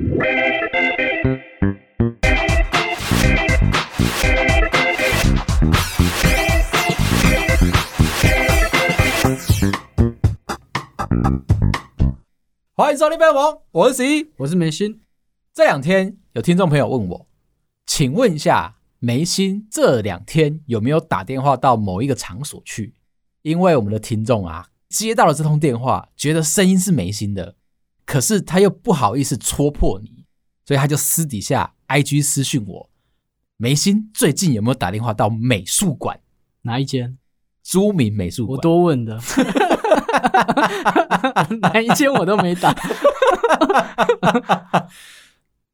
欢迎收听《飞龙》，我是十一，我是梅心。这两天有听众朋友问我，请问一下，梅心这两天有没有打电话到某一个场所去？因为我们的听众啊，接到了这通电话，觉得声音是梅心的，可是他又不好意思戳破你，所以他就私底下 IG 私讯我，梅心最近有没有打电话到美术馆？哪一间？朱明美术馆。我多问的。哪一间我都没打，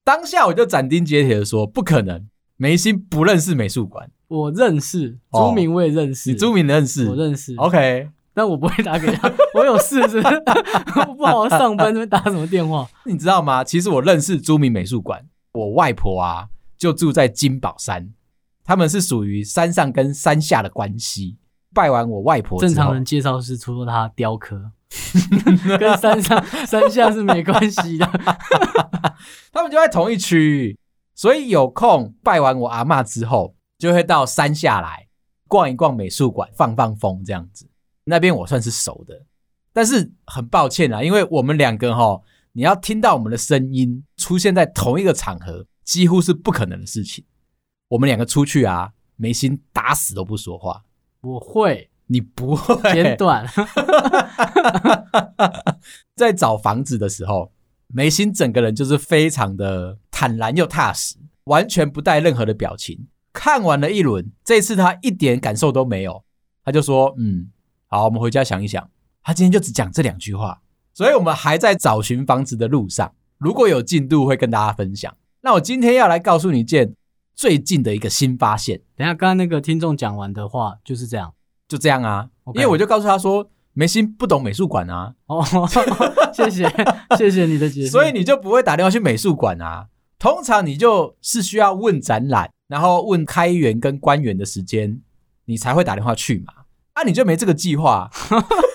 当下我就斩钉截铁的说，不可能，梅心不认识美术馆，我认识朱明，我也认识，你朱明认识，我认识，OK，但我不会打给他，我有事是不是？我不好好上班，这边打什么电话？你知道吗？其实我认识朱明美术馆，我外婆啊就住在金宝山，他们是属于山上跟山下的关系。拜完我外婆，正常人介绍是说他雕刻，跟山上山下是没关系的。他们就在同一区域，所以有空拜完我阿嬷之后，就会到山下来逛一逛美术馆，放放风这样子。那边我算是熟的，但是很抱歉啊，因为我们两个齁，你要听到我们的声音出现在同一个场合，几乎是不可能的事情。我们两个出去啊，眉心打死都不说话。我会，你不会简短。在找房子的时候，眉心整个人就是非常的坦然又踏实，完全不带任何的表情。看完了一轮，这次他一点感受都没有，他就说：“嗯，好，我们回家想一想。”他今天就只讲这两句话，所以我们还在找寻房子的路上。如果有进度，会跟大家分享。那我今天要来告诉你一件。最近的一个新发现，等一下，刚刚那个听众讲完的话就是这样，就这样啊。因为我就告诉他说，梅心不懂美术馆啊。哦，谢谢，谢谢你的解释。所以你就不会打电话去美术馆啊。通常你就是需要问展览，然后问开园跟关园的时间，你才会打电话去嘛。啊，你就没这个计划。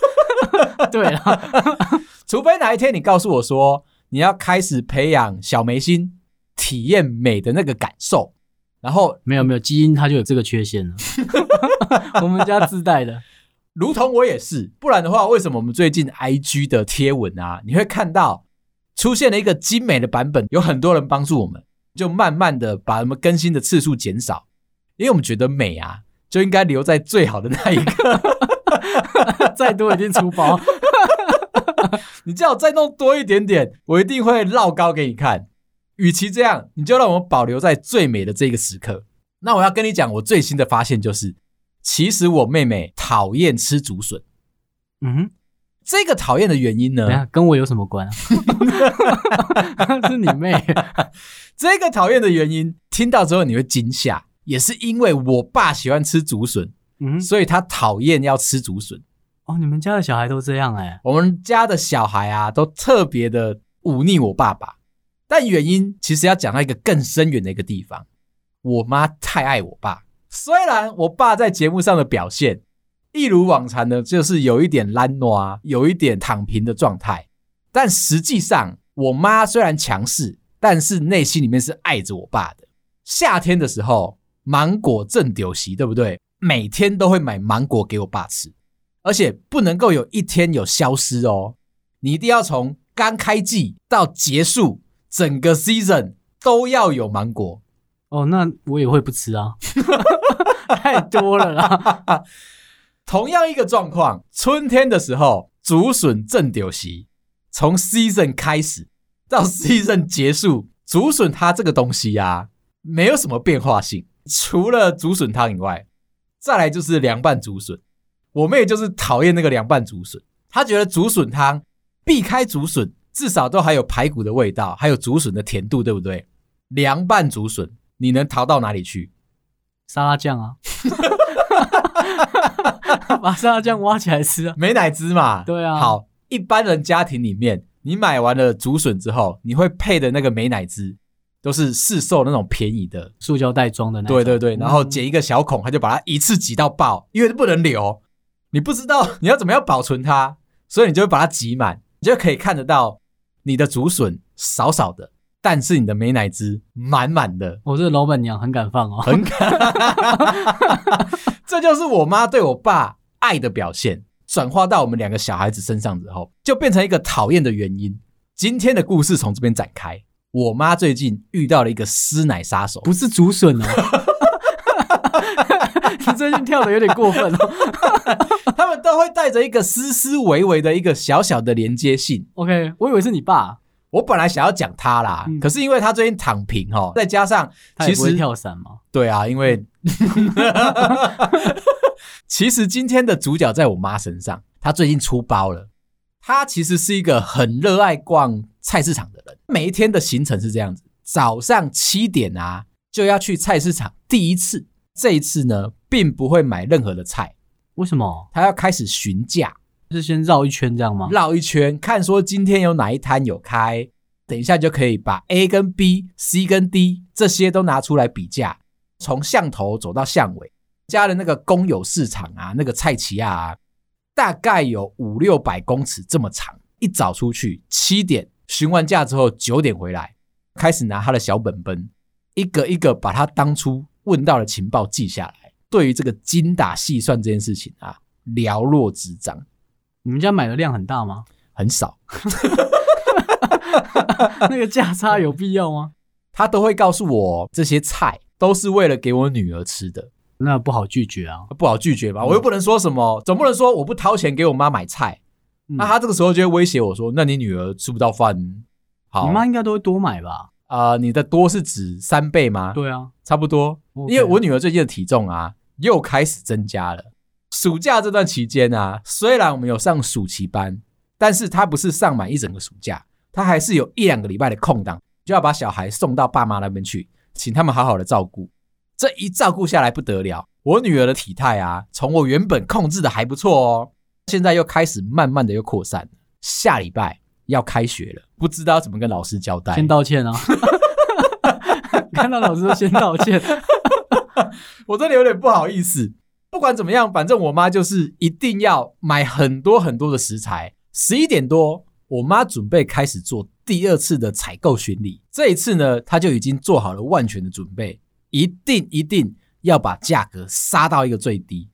对了啦，除非哪一天你告诉我说，你要开始培养小眉心体验美的那个感受。然后没有没有基因，它就有这个缺陷了。我们家自带的，如同我也是。不然的话，为什么我们最近 IG 的贴文啊，你会看到出现了一个精美的版本，有很多人帮助我们，就慢慢的把我们更新的次数减少，因为我们觉得美啊，就应该留在最好的那一个，再多一定出包。你叫我再弄多一点点，我一定会绕高给你看。与其这样，你就让我们保留在最美的这个时刻。那我要跟你讲，我最新的发现就是，其实我妹妹讨厌吃竹笋。嗯哼，这个讨厌的原因呢，跟我有什么关啊？是你妹。这个讨厌的原因，听到之后你会惊吓，也是因为我爸喜欢吃竹笋，嗯，所以他讨厌要吃竹笋。哦，你们家的小孩都这样哎？我们家的小孩啊，都特别的忤逆我爸爸。但原因其实要讲到一个更深远的一个地方，我妈太爱我爸。虽然我爸在节目上的表现一如往常的，就是有一点懒惰，有一点躺平的状态，但实际上我妈虽然强势，但是内心里面是爱着我爸的。夏天的时候，芒果正丢席，对不对？每天都会买芒果给我爸吃，而且不能够有一天有消失哦，你一定要从刚开季到结束。整个 season 都要有芒果哦，那我也会不吃啊，太多了啦。同样一个状况，春天的时候竹笋正丢席，从 season 开始到 season 结束，竹笋它这个东西呀、啊，没有什么变化性，除了竹笋汤以外，再来就是凉拌竹笋。我妹就是讨厌那个凉拌竹笋，她觉得竹笋汤避开竹笋。至少都还有排骨的味道，还有竹笋的甜度，对不对？凉拌竹笋，你能逃到哪里去？沙拉酱啊，把沙拉酱挖起来吃啊，美乃滋嘛。对啊。好，一般人家庭里面，你买完了竹笋之后，你会配的那个美乃滋，都是市售那种便宜的塑胶袋装的那种。对对对，然后剪一个小孔，他就把它一次挤到爆，因为不能留，你不知道你要怎么样保存它，所以你就会把它挤满，你就可以看得到。你的竹笋少少的，但是你的美乃滋满满的。我这个老板娘很敢放哦，很敢。这就是我妈对我爸爱的表现，转化到我们两个小孩子身上之后，就变成一个讨厌的原因。今天的故事从这边展开。我妈最近遇到了一个师奶杀手，不是竹笋哦。你最近跳的有点过分哦。他们都会带着一个丝丝微微的一个小小的连接性。OK，我以为是你爸。我本来想要讲他啦，嗯、可是因为他最近躺平哦，再加上其实跳伞吗？对啊，因为 其实今天的主角在我妈身上，她最近出包了。她其实是一个很热爱逛菜市场的人，每一天的行程是这样子：早上七点啊就要去菜市场，第一次，这一次呢并不会买任何的菜。为什么？他要开始询价。是先绕一圈这样吗？绕一圈，看说今天有哪一摊有开，等一下就可以把 A 跟 B、C 跟 D 这些都拿出来比价。从巷头走到巷尾，家的那个公有市场啊，那个菜市啊，大概有五六百公尺这么长。一早出去，七点询完价之后，九点回来，开始拿他的小本本，一个一个把他当初问到的情报记下来。对于这个精打细算这件事情啊，了若指掌。你们家买的量很大吗？很少，那个价差有必要吗？他都会告诉我，这些菜都是为了给我女儿吃的，那不好拒绝啊，不好拒绝吧？我又不能说什么，总不能说我不掏钱给我妈买菜，嗯、那他这个时候就会威胁我说：“那你女儿吃不到饭。”好，你妈应该都会多买吧？啊、呃，你的多是指三倍吗？对啊，差不多.因为我女儿最近的体重啊又开始增加了。暑假这段期间啊，虽然我们有上暑期班，但是她不是上满一整个暑假，她还是有一两个礼拜的空档，就要把小孩送到爸妈那边去，请他们好好的照顾。这一照顾下来不得了，我女儿的体态啊，从我原本控制的还不错哦，现在又开始慢慢的又扩散。下礼拜要开学了，不知道怎么跟老师交代。先道歉啊！看到老师就先道歉，我真的有点不好意思。不管怎么样，反正我妈就是一定要买很多很多的食材。十一点多，我妈准备开始做第二次的采购巡礼。这一次呢，她就已经做好了万全的准备，一定一定要把价格杀到一个最低。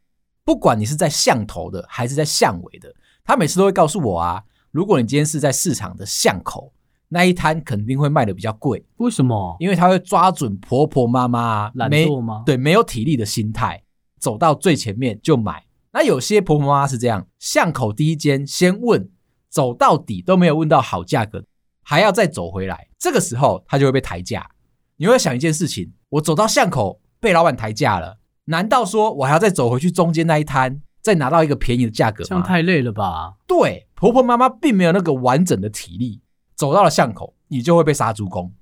不管你是在巷头的还是在巷尾的，他每次都会告诉我啊，如果你今天是在市场的巷口，那一摊肯定会卖的比较贵。为什么？因为他会抓准婆婆妈妈懒惰吗？对，没有体力的心态。走到最前面就买，那有些婆婆妈妈是这样，巷口第一间先问，走到底都没有问到好价格，还要再走回来，这个时候他就会被抬价。你会想一件事情，我走到巷口被老板抬价了，难道说我还要再走回去中间那一摊，再拿到一个便宜的价格吗？这样太累了吧？对，婆婆妈妈并没有那个完整的体力，走到了巷口，你就会被杀猪工。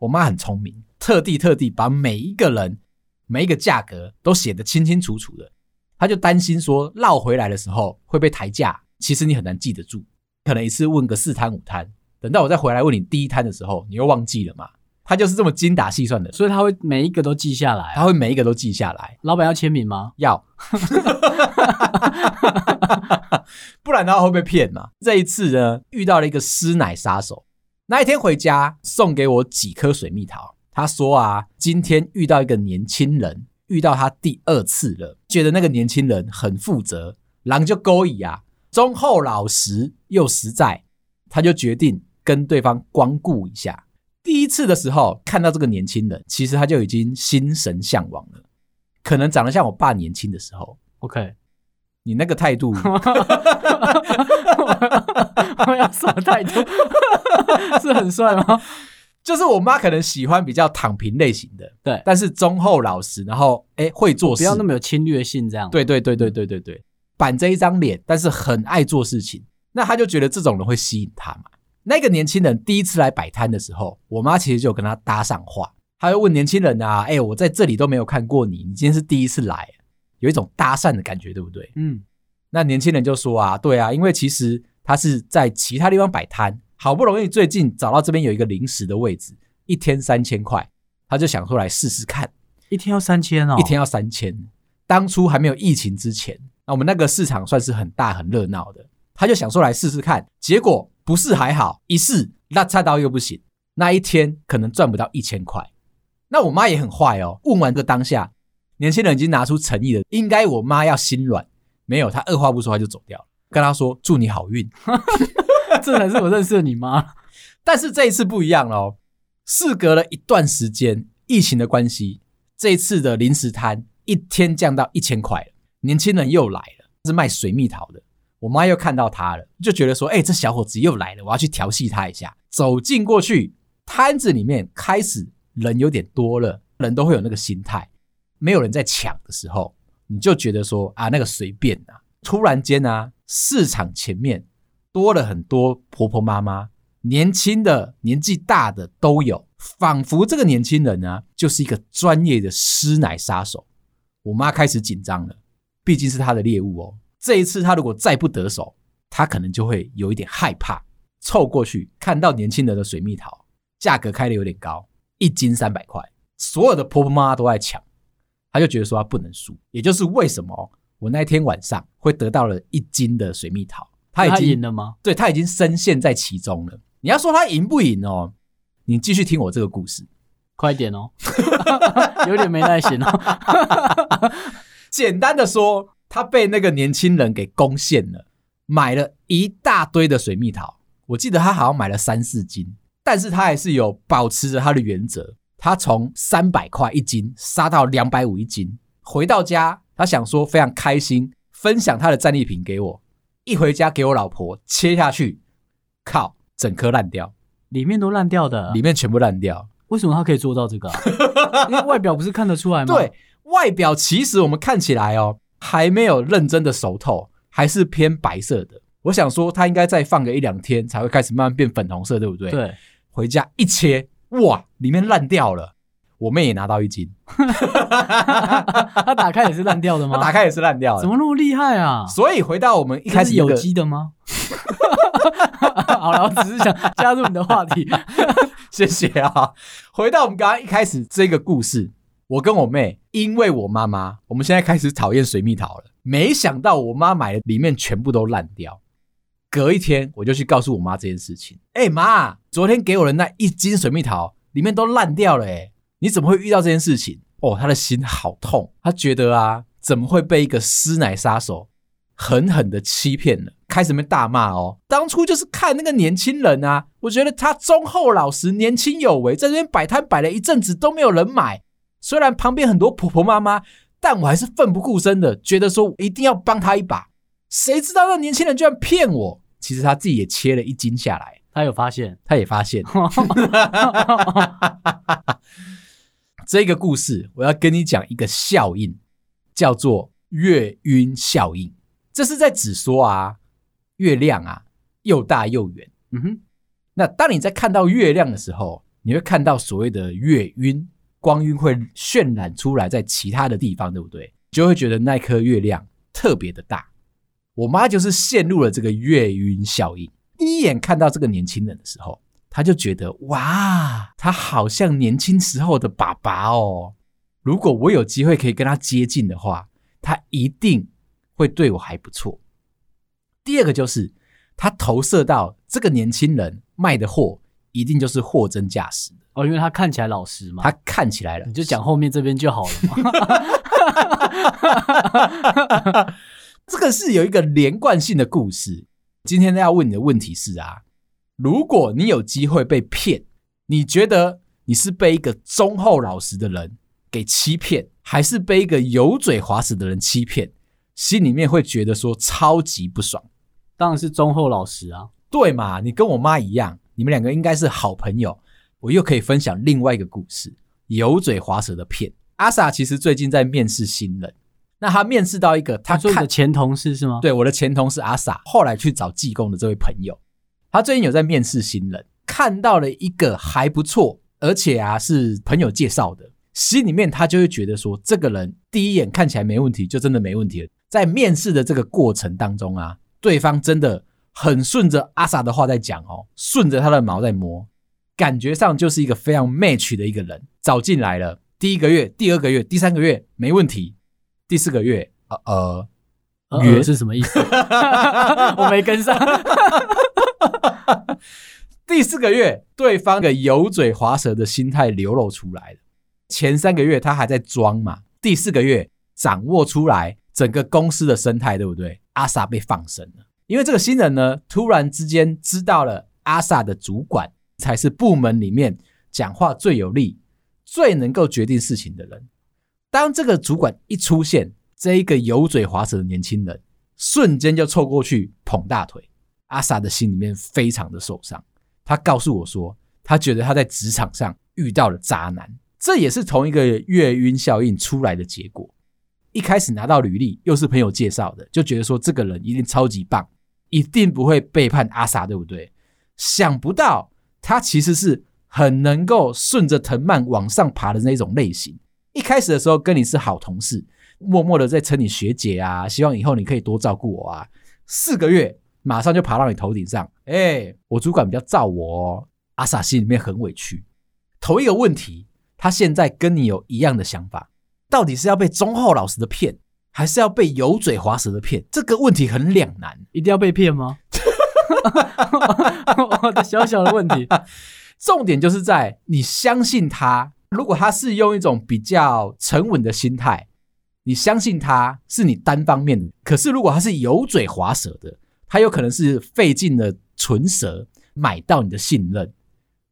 我妈很聪明，特地特地把每一个人。每一个价格都写得清清楚楚的，她就担心说绕回来的时候会被抬价。其实你很难记得住，可能一次问个四摊五摊，等到我再回来问你第一摊的时候，你又忘记了嘛？他就是这么精打细算的，所以他会每一个都记下来，他会每一个都记下来。老板要签名吗？要，不然他会被骗嘛？这一次呢，遇到了一个师奶杀手，那一天回家送给我几颗水蜜桃。他说啊，今天遇到一个年轻人，遇到他第二次了，觉得那个年轻人很负责，狼就勾引啊，忠厚老实又实在，他就决定跟对方光顾一下。第一次的时候看到这个年轻人，其实他就已经心神向往了，可能长得像我爸年轻的时候。OK，你那个态度，我要什么态度？是很帅吗？就是我妈可能喜欢比较躺平类型的，对，但是忠厚老实，然后哎会做事，不要那么有侵略性，这样。对对对对对对对，板着一张脸，但是很爱做事情，那他就觉得这种人会吸引他嘛。那个年轻人第一次来摆摊的时候，我妈其实就跟他搭上话，她就问年轻人啊，哎，我在这里都没有看过你，你今天是第一次来，有一种搭讪的感觉，对不对？嗯，那年轻人就说啊，对啊，因为其实他是在其他地方摆摊。好不容易最近找到这边有一个临时的位置，一天三千块，他就想说来试试看。一天要三千哦，一天要三千。当初还没有疫情之前，那我们那个市场算是很大很热闹的，他就想说来试试看。结果不是还好，一试那菜刀又不行，那一天可能赚不到一千块。那我妈也很坏哦，问完这当下，年轻人已经拿出诚意了，应该我妈要心软，没有，她二话不说，她就走掉了，跟她说祝你好运，这才是我认识的你妈。但是这一次不一样哦，事隔了一段时间，疫情的关系，这一次的零食摊一天降到一千块了，年轻人又来了，是卖水蜜桃的。我妈又看到他了，就觉得说：“哎、欸，这小伙子又来了，我要去调戏他一下。”走进过去，摊子里面开始人有点多了，人都会有那个心态，没有人在抢的时候，你就觉得说：“啊，那个随便啊。”突然间啊，市场前面多了很多婆婆妈妈，年轻的、年纪大的都有，仿佛这个年轻人呢，就是一个专业的师奶杀手。我妈开始紧张了，毕竟是她的猎物哦。这一次，他如果再不得手，他可能就会有一点害怕。凑过去，看到年轻人的水蜜桃，价格开的有点高，一斤三百块，所有的婆婆妈妈都在抢，他就觉得说他不能输。也就是为什么我那天晚上会得到了一斤的水蜜桃，他已经赢了吗？对，他已经深陷在其中了。你要说他赢不赢哦？你继续听我这个故事，快点哦，有点没耐心哦。简单的说。他被那个年轻人给攻陷了，买了一大堆的水蜜桃。我记得他好像买了三四斤，但是他还是有保持着他的原则。他从三百块一斤杀到两百五一斤。回到家，他想说非常开心，分享他的战利品给我。一回家给我老婆切下去，靠，整颗烂掉，里面都烂掉的，里面全部烂掉。为什么他可以做到这个啊？因为外表不是看得出来吗？对，外表其实我们看起来哦。还没有认真的熟透，还是偏白色的。我想说，它应该再放个一两天，才会开始慢慢变粉红色，对不对？对。回家一切，哇，里面烂掉了。我妹也拿到一斤，她打开也是烂掉的吗？他打开也是烂掉的，怎么那么厉害啊？所以回到我们一开始有机的吗？好了，我只是想加入你的话题，谢谢啊。回到我们刚刚一开始这个故事。我跟我妹，因为我妈妈，我们现在开始讨厌水蜜桃了。没想到我妈买的里面全部都烂掉。隔一天，我就去告诉我妈这件事情。哎妈，昨天给我的那一斤水蜜桃里面都烂掉了，哎，你怎么会遇到这件事情？哦，她的心好痛，她觉得啊，怎么会被一个师奶杀手狠狠的欺骗了？开始没大骂哦，当初就是看那个年轻人啊，我觉得他忠厚老实，年轻有为，在这边摆摊摆了一阵子都没有人买。虽然旁边很多婆婆妈妈，但我还是奋不顾身的，觉得说我一定要帮他一把。谁知道那年轻人居然骗我？其实他自己也切了一斤下来，他有发现，他也发现。这个故事我要跟你讲一个效应，叫做月晕效应。这是在指说啊，月亮啊又大又圆。嗯哼，那当你在看到月亮的时候，你会看到所谓的月晕。光晕会渲染出来，在其他的地方，对不对？就会觉得那颗月亮特别的大。我妈就是陷入了这个月晕效应。第一眼看到这个年轻人的时候，她就觉得哇，他好像年轻时候的爸爸哦。如果我有机会可以跟他接近的话，他一定会对我还不错。第二个就是他投射到这个年轻人卖的货，一定就是货真价实。哦，因为他看起来老实嘛，他看起来了，你就讲后面这边就好了嘛。这个是有一个连贯性的故事。今天要问你的问题是啊，如果你有机会被骗，你觉得你是被一个忠厚老实的人给欺骗，还是被一个油嘴滑舌的人欺骗？心里面会觉得说超级不爽。当然是忠厚老实啊，对嘛？你跟我妈一样，你们两个应该是好朋友。我又可以分享另外一个故事，油嘴滑舌的骗。阿 Sa 其实最近在面试新人，那他面试到一个他，他说的前同事是吗？对，我的前同事阿 Sa，后来去找技工的这位朋友，他最近有在面试新人，看到了一个还不错，而且啊是朋友介绍的，心里面他就会觉得说，这个人第一眼看起来没问题，就真的没问题了。在面试的这个过程当中啊，对方真的很顺着阿 Sa 的话在讲哦，顺着他的毛在摸。感觉上就是一个非常 match 的一个人，找进来了。第一个月、第二个月、第三个月没问题，第四个月，呃呃，约、呃、是什么意思？我没跟上。第四个月，对方的油嘴滑舌的心态流露出来了。前三个月他还在装嘛，第四个月掌握出来整个公司的生态，对不对？阿 Sa 被放生了，因为这个新人呢，突然之间知道了阿 Sa 的主管才是部门里面讲话最有力、最能够决定事情的人。当这个主管一出现，这一个油嘴滑舌的年轻人瞬间就凑过去捧大腿。阿 Sa 的心里面非常的受伤，他告诉我说，他觉得他在职场上遇到了渣男，这也是同一个月晕效应出来的结果。一开始拿到履历又是朋友介绍的，就觉得说这个人一定超级棒，一定不会背叛阿 Sa，对不对？想不到他其实是很能够顺着藤蔓往上爬的那种类型。一开始的时候跟你是好同事，默默的在称你学姐啊，希望以后你可以多照顾我啊。四个月。马上就爬到你头顶上，哎、我主管比较罩我哦。阿 Sa 心里面很委屈。头一个问题，他现在跟你有一样的想法，到底是要被忠厚老实的骗，还是要被油嘴滑舌的骗？这个问题很两难，一定要被骗吗？我的小小的问题，重点就是在你相信他。如果他是用一种比较沉稳的心态，你相信他是你单方面的；可是如果他是油嘴滑舌的，他有可能是费尽了唇舌买到你的信任，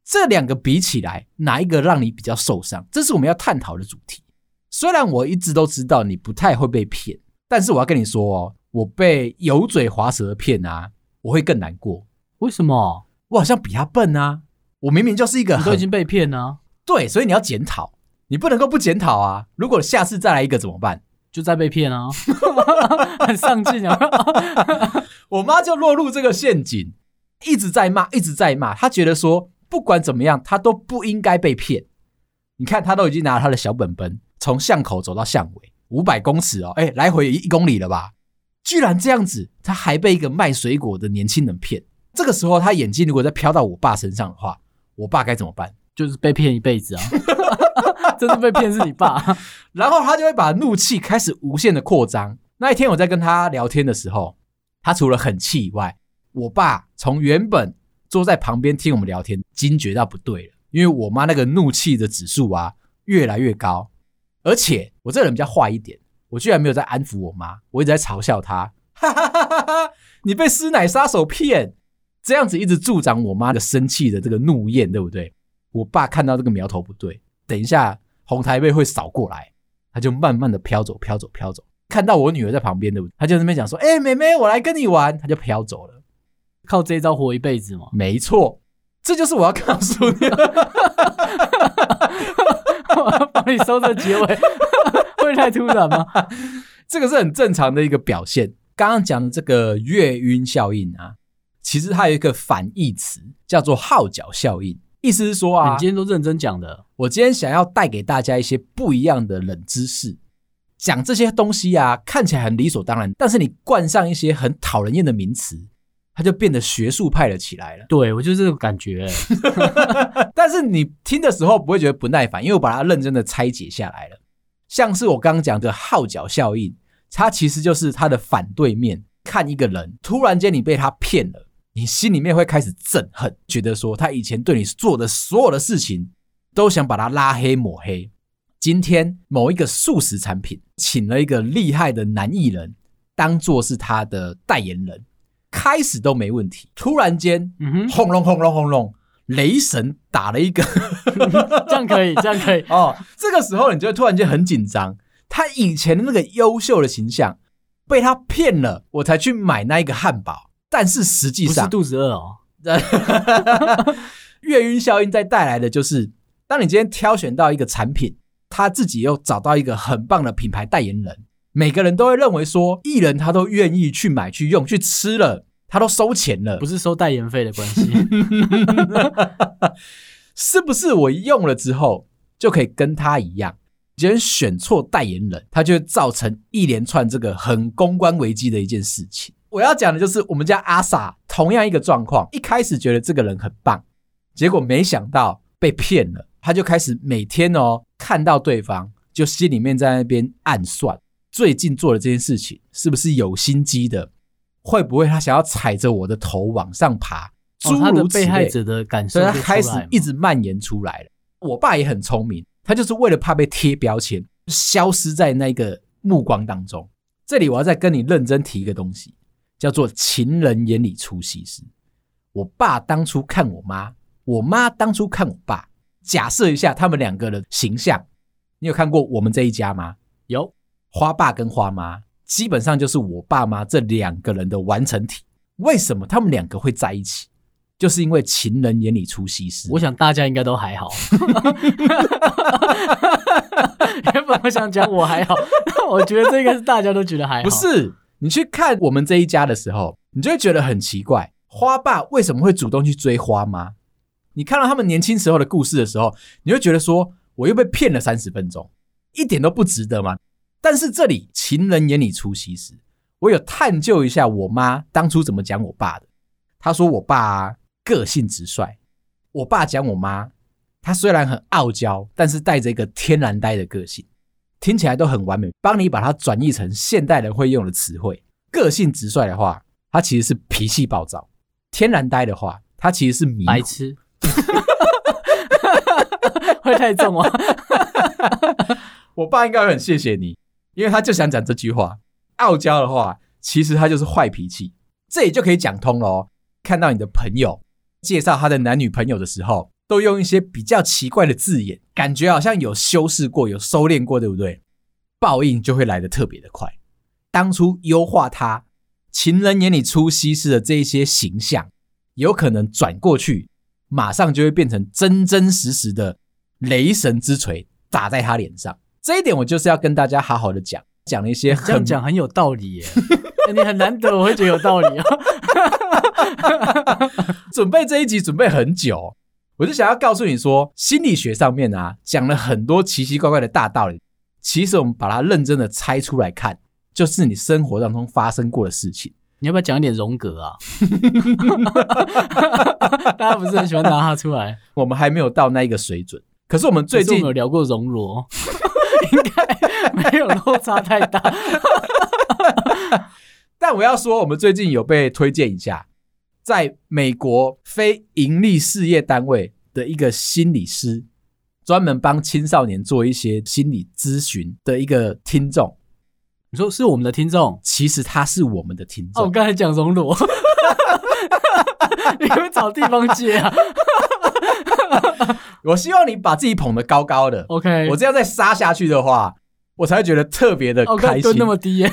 这两个比起来，哪一个让你比较受伤？这是我们要探讨的主题。虽然我一直都知道你不太会被骗，但是我要跟你说哦，我被油嘴滑舌骗啊，我会更难过。为什么？我好像比他笨啊！我明明就是一个，你都已经被骗了。对，所以你要检讨，你不能够不检讨啊！如果下次再来一个怎么办？就再被骗啊！很上进啊！我妈就落入这个陷阱，一直在骂，一直在骂。她觉得说，不管怎么样，她都不应该被骗。你看，她都已经拿了她的小本本，从巷口走到巷尾，五百公尺哦，哎，来回一公里了吧？居然这样子，他还被一个卖水果的年轻人骗。这个时候，他眼睛如果再飘到我爸身上的话，我爸该怎么办？就是被骗一辈子啊！真的被骗是你爸，然后他就会把怒气开始无限的扩张。那一天我在跟他聊天的时候，他除了很气以外，我爸从原本坐在旁边听我们聊天，惊觉到不对了，因为我妈那个怒气的指数啊越来越高，而且我这人比较坏一点，我居然没有在安抚我妈，我一直在嘲笑她，哈哈哈哈哈！你被师奶杀手骗，这样子一直助长我妈的生气的这个怒焰，对不对？我爸看到这个苗头不对。等一下，红台妹会扫过来，他就慢慢的飘走，飘走，飘走。看到我女儿在旁边，对不对？他就在那边讲说：“哎、欸，妹妹，我来跟你玩。”他就飘走了。靠这一招活一辈子吗？没错，这就是我要告诉你 帮你收这结尾，会太突然吗？这个是很正常的一个表现。刚刚讲的这个月晕效应啊，其实它有一个反义词，叫做号角效应。意思是说啊，你今天都认真讲的。我今天想要带给大家一些不一样的冷知识，讲这些东西啊，看起来很理所当然，但是你冠上一些很讨人厌的名词，它就变得学术派了起来了。对，我就是这个感觉。但是你听的时候不会觉得不耐烦，因为我把它认真的拆解下来了。像是我刚刚讲的号角效应，它其实就是它的反对面。看一个人，突然间你被他骗了。你心里面会开始憎恨，觉得说他以前对你做的所有的事情，都想把他拉黑抹黑。今天某一个素食产品请了一个厉害的男艺人，当做是他的代言人，开始都没问题。突然间，嗯哼，轰隆轰隆轰隆，雷神打了一个，这样可以，这样可以 哦。这个时候你就会突然间很紧张，他以前的那个优秀的形象被他骗了，我才去买那一个汉堡。但是实际上肚子饿哦。月晕效应再带来的就是，当你今天挑选到一个产品，他自己又找到一个很棒的品牌代言人，每个人都会认为说，艺人他都愿意去买、去用、去吃了，他都收钱了，不是收代言费的关系，是不是？我用了之后就可以跟他一样，今天选错代言人，他就会造成一连串这个很公关危机的一件事情。我要讲的就是我们家阿 Sa 同样一个状况，一开始觉得这个人很棒，结果没想到被骗了，他就开始每天哦看到对方，就心里面在那边暗算，最近做的这件事情是不是有心机的？会不会他想要踩着我的头往上爬，诸如此类被害者的感受所以开始一直蔓延出来了。我爸也很聪明，他就是为了怕被贴标签，消失在那个目光当中。这里我要再跟你认真提一个东西，叫做“情人眼里出西施”。我爸当初看我妈，我妈当初看我爸。假设一下他们两个的形象，你有看过我们这一家吗？有花爸跟花妈，基本上就是我爸妈这两个人的完成体。为什么他们两个会在一起？就是因为情人眼里出西施。我想大家应该都还好。原本我想讲我还好，我觉得这个是大家都觉得还好。不是，你去看我们这一家的时候，你就会觉得很奇怪，花爸为什么会主动去追花妈？你看到他们年轻时候的故事的时候，你会觉得说，我又被骗了三十分钟，一点都不值得吗？但是这里情人眼里出西施，我有探究一下我妈当初怎么讲我爸的。她说我爸啊，个性直率，我爸讲我妈，她虽然很傲娇，但是带着一个天然呆的个性，听起来都很完美。帮你把它转译成现代人会用的词汇，个性直率的话，他其实是脾气暴躁；天然呆的话，他其实是迷白痴。会太重啊！我爸应该会很谢谢你，因为他就想讲这句话。傲娇的话，其实他就是坏脾气，这也就可以讲通了。看到你的朋友介绍他的男女朋友的时候，都用一些比较奇怪的字眼，感觉好像有修饰过、有收敛过，对不对？报应就会来得特别的快。当初优化他情人眼里出西施的这一些形象，有可能转过去，马上就会变成真真实实的雷神之锤打在他脸上。这一点我就是要跟大家好好的讲，讲了一些很这样讲很有道理耶。你很难得，我会觉得有道理啊。准备这一集准备很久，我就想要告诉你说，心理学上面啊讲了很多奇奇怪怪的大道理。其实我们把它认真的拆出来看，就是你生活当中发生过的事情。你要不要讲一点荣格啊？大家不是很喜欢拿它出来？我们还没有到那一个水准。可是我们最近有聊过熔炉，应该没有落差太大。但我要说，我们最近有被推荐一下，在美国非盈利事业单位的一个心理师，专门帮青少年做一些心理咨询的一个听众。你说是我们的听众？其实他是我们的听众。哦，我刚才讲熔炉，你会找地方接啊？我希望你把自己捧得高高的。OK，我这样再杀下去的话，我才会觉得特别的开心。蹲那么低耶。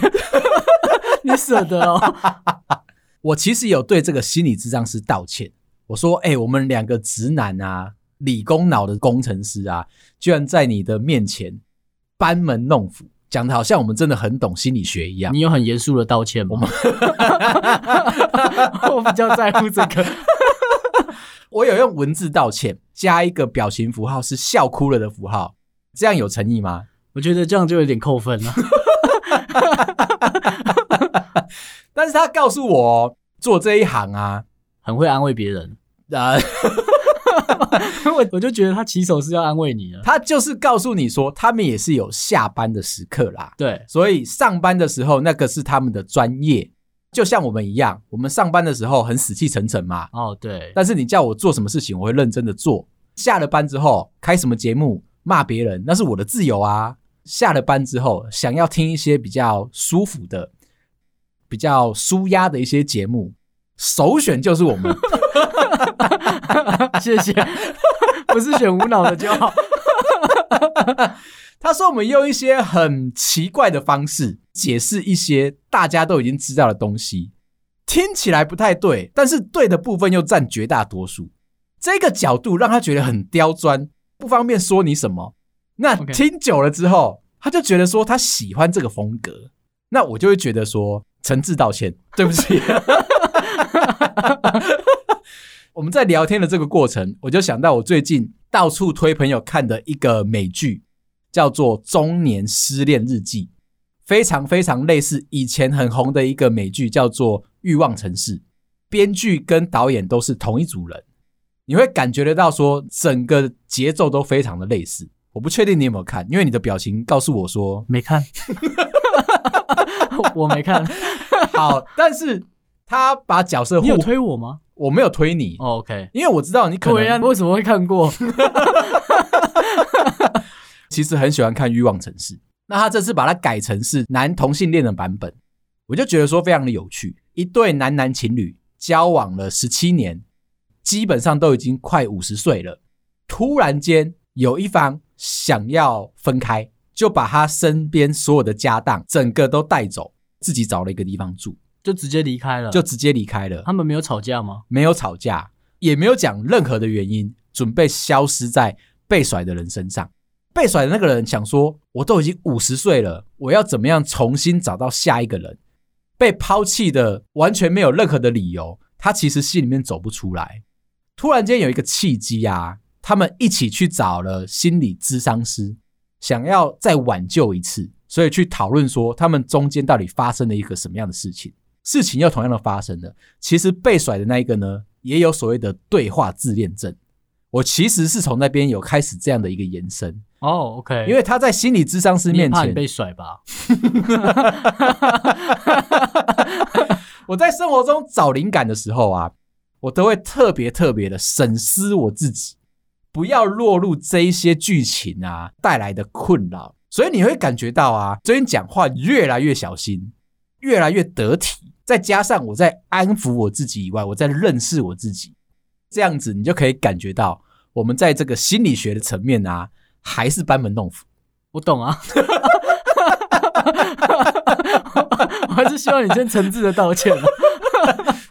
你舍得哦？我其实有对这个心理智障师道歉。我说：“哎、欸，我们两个直男啊，理工脑的工程师啊，居然在你的面前班门弄斧，讲的好像我们真的很懂心理学一样。”你有很严肃的道歉吗？我 比较在乎这个。我有用文字道歉，加一个表情符号是笑哭了的符号，这样有诚意吗？我觉得这样就有点扣分了。但是他告诉我，做这一行啊，很会安慰别人啊。我 我就觉得他起手是要安慰你了。他就是告诉你说，他们也是有下班的时刻啦。对，所以上班的时候那个是他们的专业，就像我们一样，我们上班的时候很死气沉沉嘛。哦，对。但是你叫我做什么事情，我会认真的做。下了班之后开什么节目骂别人，那是我的自由啊。下了班之后，想要听一些比较舒服的、比较舒压的一些节目，首选就是我们。谢谢，不是选无脑的就好。他说我们用一些很奇怪的方式解释一些大家都已经知道的东西，听起来不太对，但是对的部分又占绝大多数。这个角度让他觉得很刁钻，不方便说你什么。那听久了之后，他就觉得说他喜欢这个风格，那我就会觉得说诚挚道歉，对不起。我们在聊天的这个过程，我就想到我最近到处推朋友看的一个美剧，叫做《中年失恋日记》，非常非常类似以前很红的一个美剧，叫做《欲望城市》，编剧跟导演都是同一组人，你会感觉得到说整个节奏都非常的类似。我不确定你有没有看，因为你的表情告诉我说没看，我没看。好，但是他把角色互你有推我吗？我没有推你。Oh, OK，因为我知道你可能为什么会看过？其实很喜欢看《欲望城市》，那他这次把它改成是男同性恋的版本，我就觉得说非常的有趣。一对男男情侣交往了十七年，基本上都已经快五十岁了，突然间有一方想要分开，就把他身边所有的家当整个都带走，自己找了一个地方住，就直接离开了，就直接离开了。他们没有吵架吗？没有吵架，也没有讲任何的原因，准备消失在被甩的人身上。被甩的那个人想说：“我都已经五十岁了，我要怎么样重新找到下一个人？”被抛弃的完全没有任何的理由，他其实心里面走不出来。突然间有一个契机啊，他们一起去找了心理咨商师，想要再挽救一次，所以去讨论说他们中间到底发生了一个什么样的事情。事情又同样的发生了。其实被甩的那一个呢，也有所谓的对话自恋症。我其实是从那边有开始这样的一个延伸。哦、oh，OK，因为他在心理智商师面前，怕你被甩吧？我在生活中找灵感的时候啊，我都会特别特别的审视我自己，不要落入这一些剧情啊带来的困扰。所以你会感觉到啊，最近讲话越来越小心，越来越得体。再加上我在安抚我自己以外，我在认识我自己，这样子你就可以感觉到，我们在这个心理学的层面啊。还是班门弄斧，我懂啊，我还是希望你先诚挚的道歉。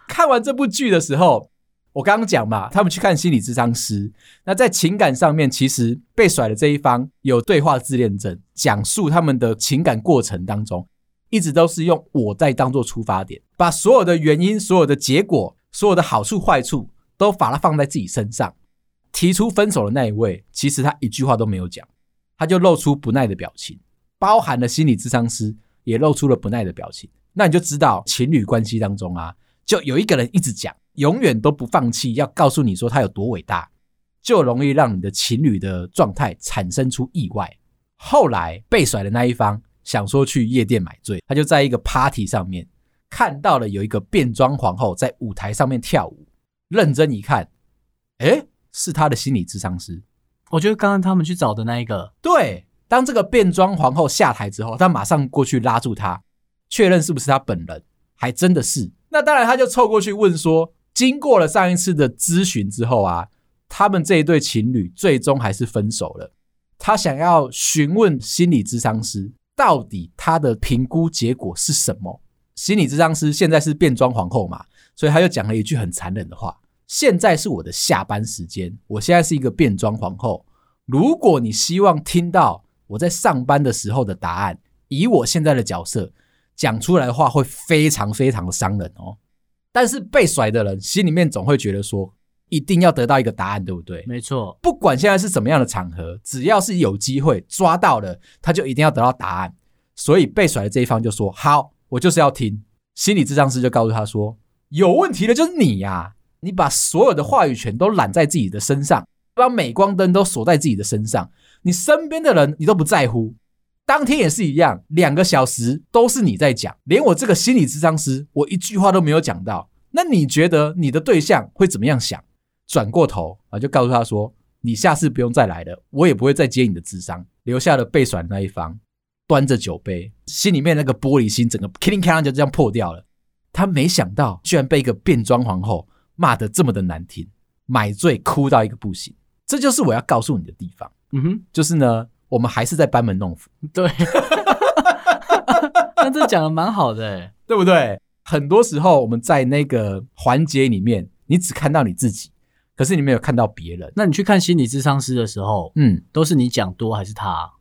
看完这部剧的时候，我刚刚讲嘛，他们去看心理咨商师，那在情感上面，其实被甩的这一方有对话自恋症，讲述他们的情感过程当中，一直都是用我在当做出发点，把所有的原因、所有的结果、所有的好处坏处，都把它放在自己身上。提出分手的那一位，其实他一句话都没有讲，他就露出不耐的表情，包含了心理咨商师也露出了不耐的表情。那你就知道情侣关系当中啊，就有一个人一直讲，永远都不放弃，要告诉你说他有多伟大，就容易让你的情侣的状态产生出意外。后来被甩的那一方想说去夜店买醉，他就在一个 party 上面看到了有一个变装皇后在舞台上面跳舞，认真一看，诶。是他的心理智商师，我觉得刚刚他们去找的那一个，对，当这个变装皇后下台之后，他马上过去拉住他，确认是不是他本人，还真的是。那当然，他就凑过去问说，经过了上一次的咨询之后啊，他们这一对情侣最终还是分手了。他想要询问心理咨商师，到底他的评估结果是什么？心理咨商师现在是变装皇后嘛，所以他又讲了一句很残忍的话。现在是我的下班时间，我现在是一个变装皇后。如果你希望听到我在上班的时候的答案，以我现在的角色讲出来的话，会非常非常的伤人哦。但是被甩的人心里面总会觉得说，一定要得到一个答案，对不对？没错，不管现在是什么样的场合，只要是有机会抓到了，他就一定要得到答案。所以被甩的这一方就说：“好，我就是要听。”心理智障师就告诉他说：“有问题的就是你呀。”你把所有的话语权都揽在自己的身上，把镁光灯都锁在自己的身上，你身边的人你都不在乎。当天也是一样，两个小时都是你在讲，连我这个心理咨商师，我一句话都没有讲到。那你觉得你的对象会怎么样想？转过头啊，就告诉他说：“你下次不用再来了，我也不会再接你的智商。”留下了被甩的那一方，端着酒杯，心里面那个玻璃心整个噼里啪啦就这样破掉了。他没想到，居然被一个变装皇后。骂的这么的难听，买醉哭到一个不行，这就是我要告诉你的地方。嗯哼，就是呢，我们还是在班门弄斧。对，但这讲的蛮好的，欸，对不对？很多时候我们在那个环节里面，你只看到你自己，可是你没有看到别人。那你去看心理智商师的时候，嗯，都是你讲多还是他？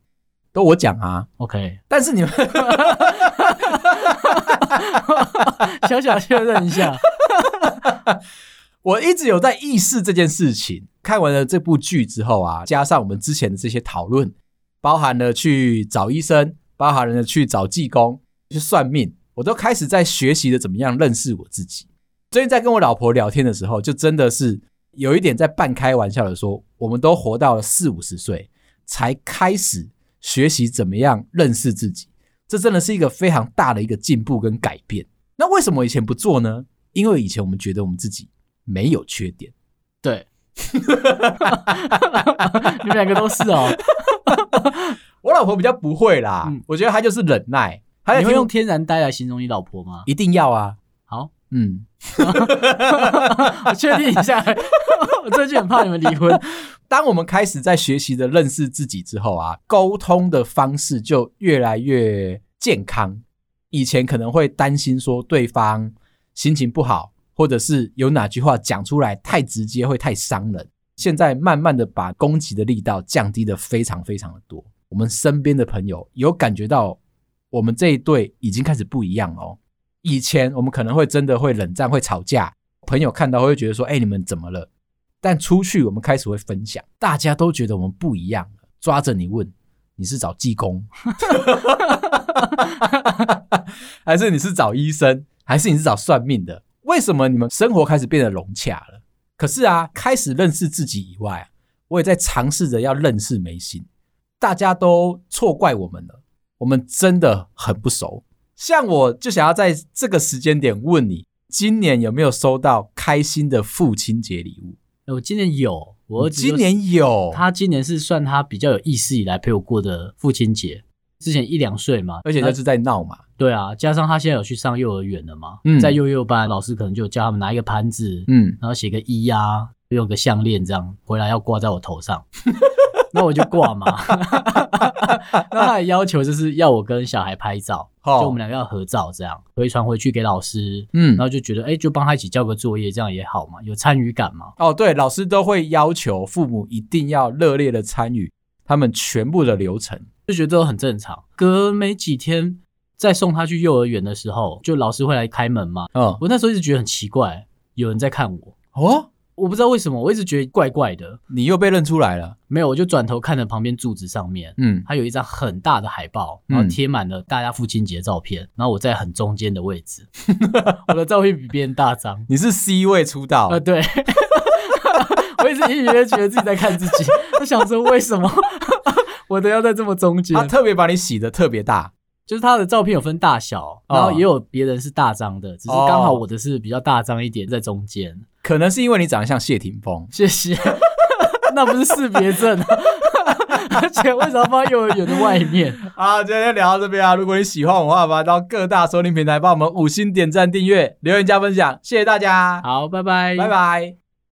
都我讲啊。OK，但是你们 小小确认一下。我一直有在意识这件事情。看完了这部剧之后啊，加上我们之前的这些讨论，包含了去找医生，包含了去找济公，去算命，我都开始在学习的怎么样认识我自己。最近在跟我老婆聊天的时候，就真的是有一点在半开玩笑的说，我们都活到了四五十岁，才开始学习怎么样认识自己。这真的是一个非常大的一个进步跟改变。那为什么以前不做呢？因为以前我们觉得我们自己没有缺点。对，你们两个都是哦。我老婆比较不会啦，嗯、我觉得她就是忍耐。她你会用天然呆来形容你老婆吗？一定要啊。好，嗯，我确定一下。我最近很怕你们离婚。当我们开始在学习的认识自己之后啊，沟通的方式就越来越健康。以前可能会担心说对方心情不好，或者是有哪句话讲出来太直接会太伤人。现在慢慢的把攻击的力道降低的非常非常的多。我们身边的朋友有感觉到我们这一对已经开始不一样哦。以前我们可能会真的会冷战会吵架，朋友看到会觉得说：“哎，你们怎么了？”但出去，我们开始会分享，大家都觉得我们不一样。抓着你问，你是找济公，还是你是找医生，还是你是找算命的？为什么你们生活开始变得融洽了？可是啊，开始认识自己以外啊，我也在尝试着要认识眉心。大家都错怪我们了，我们真的很不熟。像我就想要在这个时间点问你，今年有没有收到开心的父亲节礼物？我今年有，我今年有，他今年是算他比较有意思以来陪我过的父亲节。之前一两岁嘛，而且他是在闹嘛，对啊，加上他现在有去上幼儿园了嘛，嗯，在幼幼班，老师可能就叫他们拿一个盘子，嗯，然后写个一呀，用个项链这样，回来要挂在我头上。那我就挂嘛，那他的要求就是要我跟小孩拍照，就我们两个要合照，这样回传回去给老师，嗯，然后就觉得，哎，就帮他一起交个作业，这样也好嘛，有参与感嘛。哦，对，老师都会要求父母一定要热烈的参与他们全部的流程，就觉得都很正常。隔没几天再送他去幼儿园的时候，就老师会来开门嘛，嗯，我那时候一直觉得很奇怪，有人在看我，哦。我不知道为什么，我一直觉得怪怪的。你又被认出来了？没有，我就转头看着旁边柱子上面，嗯，还有一张很大的海报，然后贴满了大家父亲节照片，然后我在很中间的位置，我的照片比别人大张。你是 C 位出道？呃，对，我一直隐隐约觉得自己在看自己，我想说为什么我的要在这么中间？他特别把你洗的特别大。就是他的照片有分大小，然后也有别人是大张的，哦、只是刚好我的是比较大张一点，在中间。可能是因为你长得像谢霆锋，谢谢。那不是识别证，而且为什么放在幼儿园的外面？好，今天聊到这边啊！如果你喜欢我的话，麻烦到各大收听平台帮我们五星点赞、订阅、留言加分享，谢谢大家。好，拜拜，拜拜。